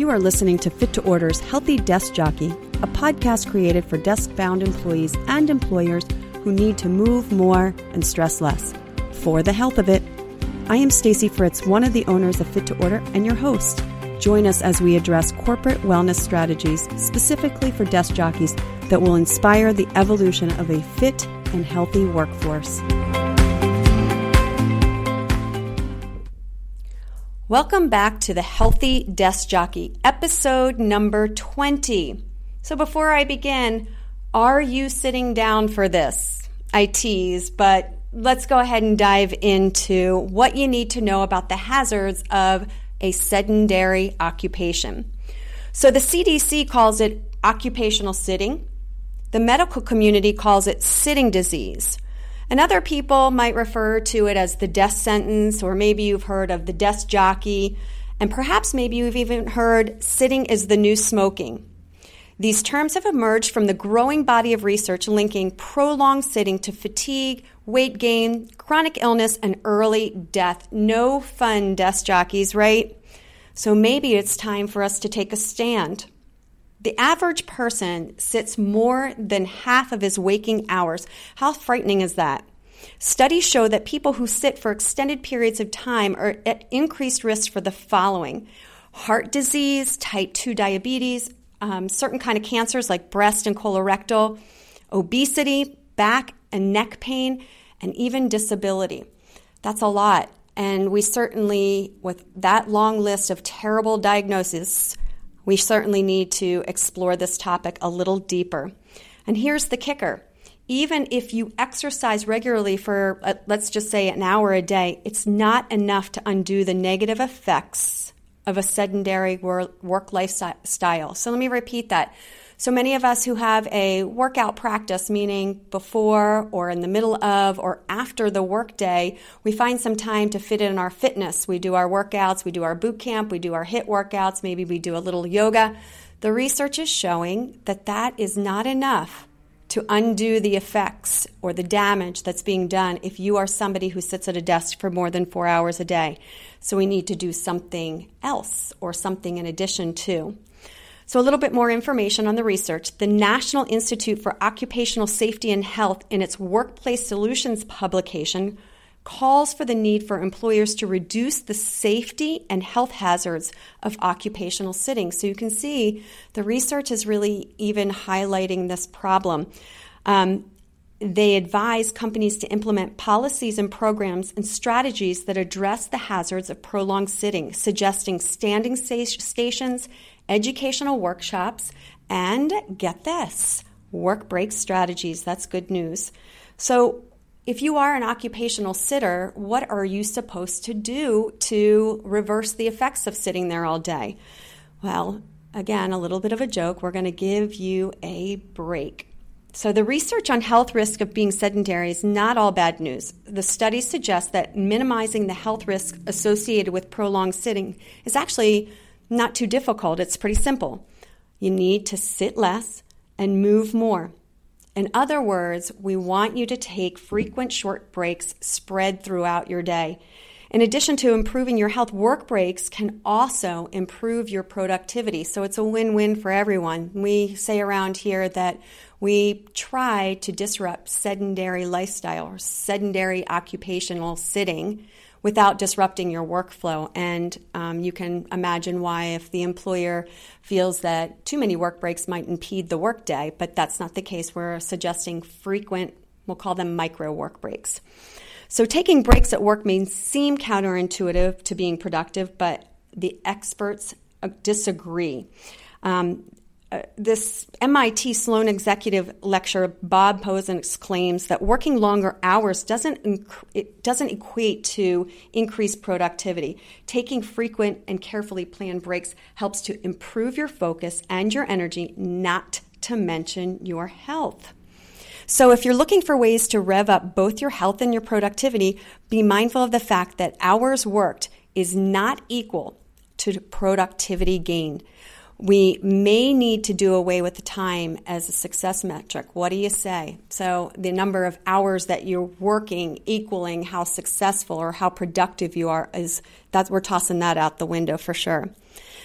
You are listening to Fit to Order's Healthy Desk Jockey, a podcast created for desk bound employees and employers who need to move more and stress less for the health of it. I am Stacy Fritz, one of the owners of Fit to Order and your host. Join us as we address corporate wellness strategies specifically for desk jockeys that will inspire the evolution of a fit and healthy workforce. Welcome back to the Healthy Desk Jockey, episode number 20. So, before I begin, are you sitting down for this? I tease, but let's go ahead and dive into what you need to know about the hazards of a sedentary occupation. So, the CDC calls it occupational sitting, the medical community calls it sitting disease. And other people might refer to it as the desk sentence, or maybe you've heard of the desk jockey, and perhaps maybe you've even heard sitting is the new smoking. These terms have emerged from the growing body of research linking prolonged sitting to fatigue, weight gain, chronic illness, and early death. No fun, desk jockeys, right? So maybe it's time for us to take a stand. The average person sits more than half of his waking hours. How frightening is that? Studies show that people who sit for extended periods of time are at increased risk for the following heart disease, type 2 diabetes, um, certain kind of cancers like breast and colorectal, obesity, back and neck pain, and even disability. That's a lot. And we certainly, with that long list of terrible diagnoses, we certainly need to explore this topic a little deeper. And here's the kicker even if you exercise regularly for, uh, let's just say, an hour a day, it's not enough to undo the negative effects of a sedentary work lifestyle. So let me repeat that. So many of us who have a workout practice, meaning before or in the middle of or after the workday, we find some time to fit in our fitness. We do our workouts, we do our boot camp, we do our HIIT workouts, maybe we do a little yoga. The research is showing that that is not enough to undo the effects or the damage that's being done if you are somebody who sits at a desk for more than four hours a day. So we need to do something else or something in addition to. So, a little bit more information on the research. The National Institute for Occupational Safety and Health, in its Workplace Solutions publication, calls for the need for employers to reduce the safety and health hazards of occupational sitting. So, you can see the research is really even highlighting this problem. Um, they advise companies to implement policies and programs and strategies that address the hazards of prolonged sitting, suggesting standing stations educational workshops, and get this work break strategies. That's good news. So, if you are an occupational sitter, what are you supposed to do to reverse the effects of sitting there all day? Well, again, a little bit of a joke. We're going to give you a break. So, the research on health risk of being sedentary is not all bad news. The studies suggest that minimizing the health risk associated with prolonged sitting is actually not too difficult, it's pretty simple. You need to sit less and move more. In other words, we want you to take frequent short breaks spread throughout your day. In addition to improving your health, work breaks can also improve your productivity. So it's a win win for everyone. We say around here that we try to disrupt sedentary lifestyle or sedentary occupational sitting without disrupting your workflow. And um, you can imagine why, if the employer feels that too many work breaks might impede the workday, but that's not the case. We're suggesting frequent, we'll call them micro work breaks. So, taking breaks at work may seem counterintuitive to being productive, but the experts uh, disagree. Um, uh, this MIT Sloan executive lecturer Bob Pozen exclaims that working longer hours doesn't inc- it doesn't equate to increased productivity. Taking frequent and carefully planned breaks helps to improve your focus and your energy, not to mention your health. So, if you're looking for ways to rev up both your health and your productivity, be mindful of the fact that hours worked is not equal to productivity gained. We may need to do away with the time as a success metric. What do you say? So, the number of hours that you're working equaling how successful or how productive you are is that we're tossing that out the window for sure.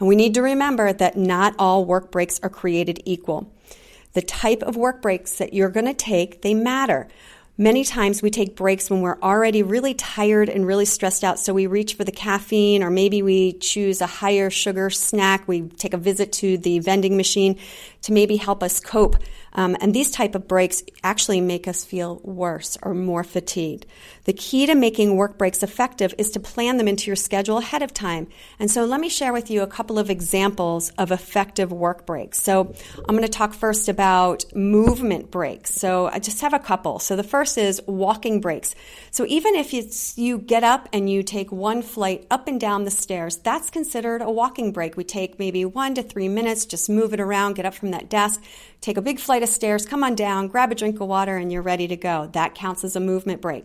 And we need to remember that not all work breaks are created equal. The type of work breaks that you're going to take, they matter. Many times we take breaks when we're already really tired and really stressed out, so we reach for the caffeine, or maybe we choose a higher sugar snack. We take a visit to the vending machine to maybe help us cope. Um, and these type of breaks actually make us feel worse or more fatigued. The key to making work breaks effective is to plan them into your schedule ahead of time. And so let me share with you a couple of examples of effective work breaks. So I'm going to talk first about movement breaks. So I just have a couple. So the first is walking breaks. So even if you get up and you take one flight up and down the stairs, that's considered a walking break. We take maybe one to three minutes, just move it around, get up from that desk, take a big flight of stairs, come on down, grab a drink of water, and you're ready to go. That counts as a movement break.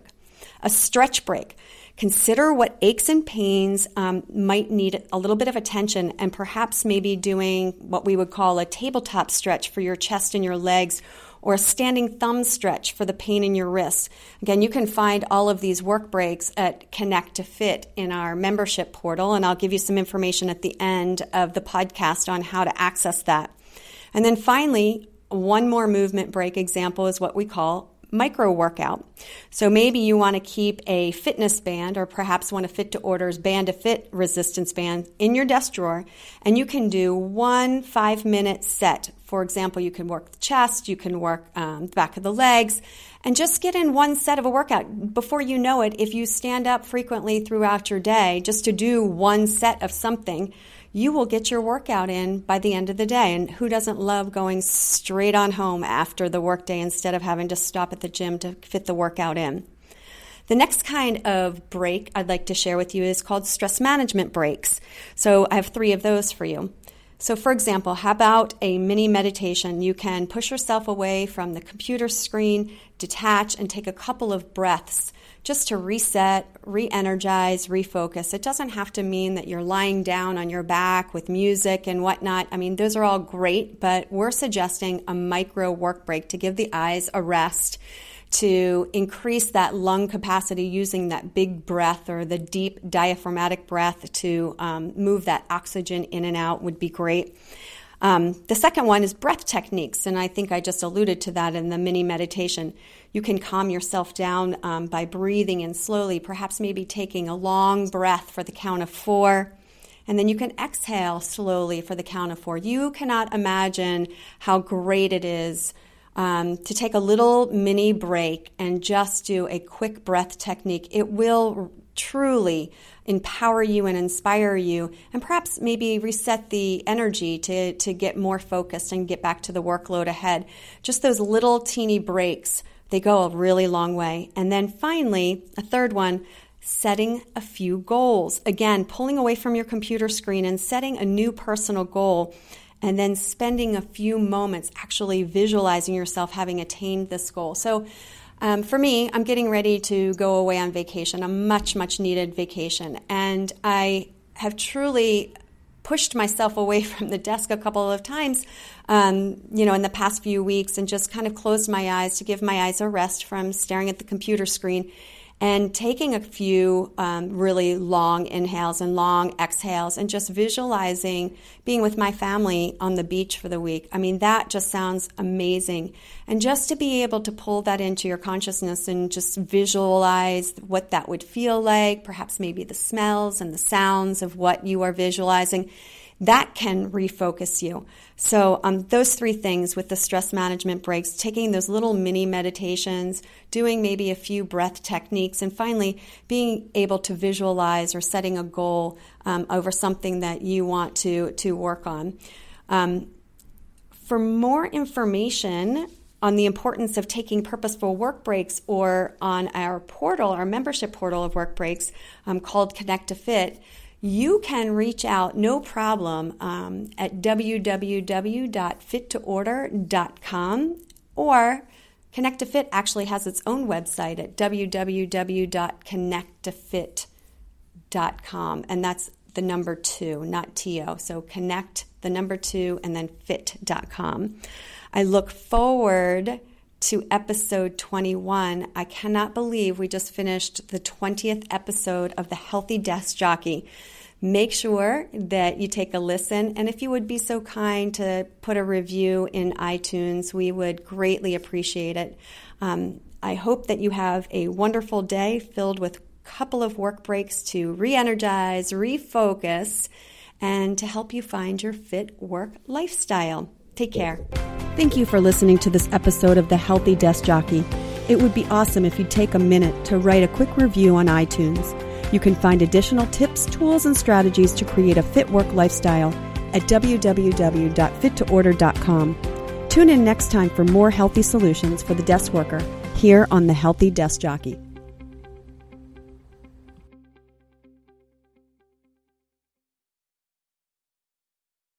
A stretch break. Consider what aches and pains um, might need a little bit of attention, and perhaps maybe doing what we would call a tabletop stretch for your chest and your legs, or a standing thumb stretch for the pain in your wrists. Again, you can find all of these work breaks at Connect to Fit in our membership portal, and I'll give you some information at the end of the podcast on how to access that. And then finally, one more movement break example is what we call micro workout. So maybe you want to keep a fitness band or perhaps one of Fit to Order's Band to Fit resistance band in your desk drawer and you can do one five minute set. For example, you can work the chest, you can work um, the back of the legs, and just get in one set of a workout. Before you know it, if you stand up frequently throughout your day just to do one set of something, you will get your workout in by the end of the day. And who doesn't love going straight on home after the workday instead of having to stop at the gym to fit the workout in? The next kind of break I'd like to share with you is called stress management breaks. So I have three of those for you. So, for example, how about a mini meditation? You can push yourself away from the computer screen, detach, and take a couple of breaths just to reset, re energize, refocus. It doesn't have to mean that you're lying down on your back with music and whatnot. I mean, those are all great, but we're suggesting a micro work break to give the eyes a rest to increase that lung capacity using that big breath or the deep diaphragmatic breath to um, move that oxygen in and out would be great. Um, the second one is breath techniques, and I think I just alluded to that in the mini meditation. You can calm yourself down um, by breathing in slowly, perhaps maybe taking a long breath for the count of four. And then you can exhale slowly for the count of four. You cannot imagine how great it is um, to take a little mini break and just do a quick breath technique. It will truly empower you and inspire you, and perhaps maybe reset the energy to, to get more focused and get back to the workload ahead. Just those little teeny breaks, they go a really long way. And then finally, a third one, setting a few goals. Again, pulling away from your computer screen and setting a new personal goal and then spending a few moments actually visualizing yourself having attained this goal. So, um, for me, I'm getting ready to go away on vacation, a much, much needed vacation. And I have truly pushed myself away from the desk a couple of times, um, you know, in the past few weeks and just kind of closed my eyes to give my eyes a rest from staring at the computer screen and taking a few um, really long inhales and long exhales and just visualizing being with my family on the beach for the week. I mean, that just sounds amazing. And just to be able to pull that into your consciousness and just visualize what that would feel like, perhaps maybe the smells and the sounds of what you are visualizing that can refocus you. So, um, those three things with the stress management breaks, taking those little mini meditations, doing maybe a few breath techniques, and finally being able to visualize or setting a goal um, over something that you want to, to work on. Um, for more information, on the importance of taking purposeful work breaks or on our portal, our membership portal of work breaks um, called Connect to Fit, you can reach out no problem um, at www.fittoorder.com or Connect to Fit actually has its own website at www.connect2fit.com, and that's the number two, not TO. So connect the number two, and then fit.com. I look forward to episode 21. I cannot believe we just finished the 20th episode of the Healthy Desk Jockey. Make sure that you take a listen, and if you would be so kind to put a review in iTunes, we would greatly appreciate it. Um, I hope that you have a wonderful day filled with a couple of work breaks to re energize, refocus, and to help you find your fit work lifestyle. Take care. Thank you for listening to this episode of The Healthy Desk Jockey. It would be awesome if you'd take a minute to write a quick review on iTunes. You can find additional tips, tools, and strategies to create a fit work lifestyle at www.fittoorder.com. Tune in next time for more healthy solutions for the desk worker here on The Healthy Desk Jockey.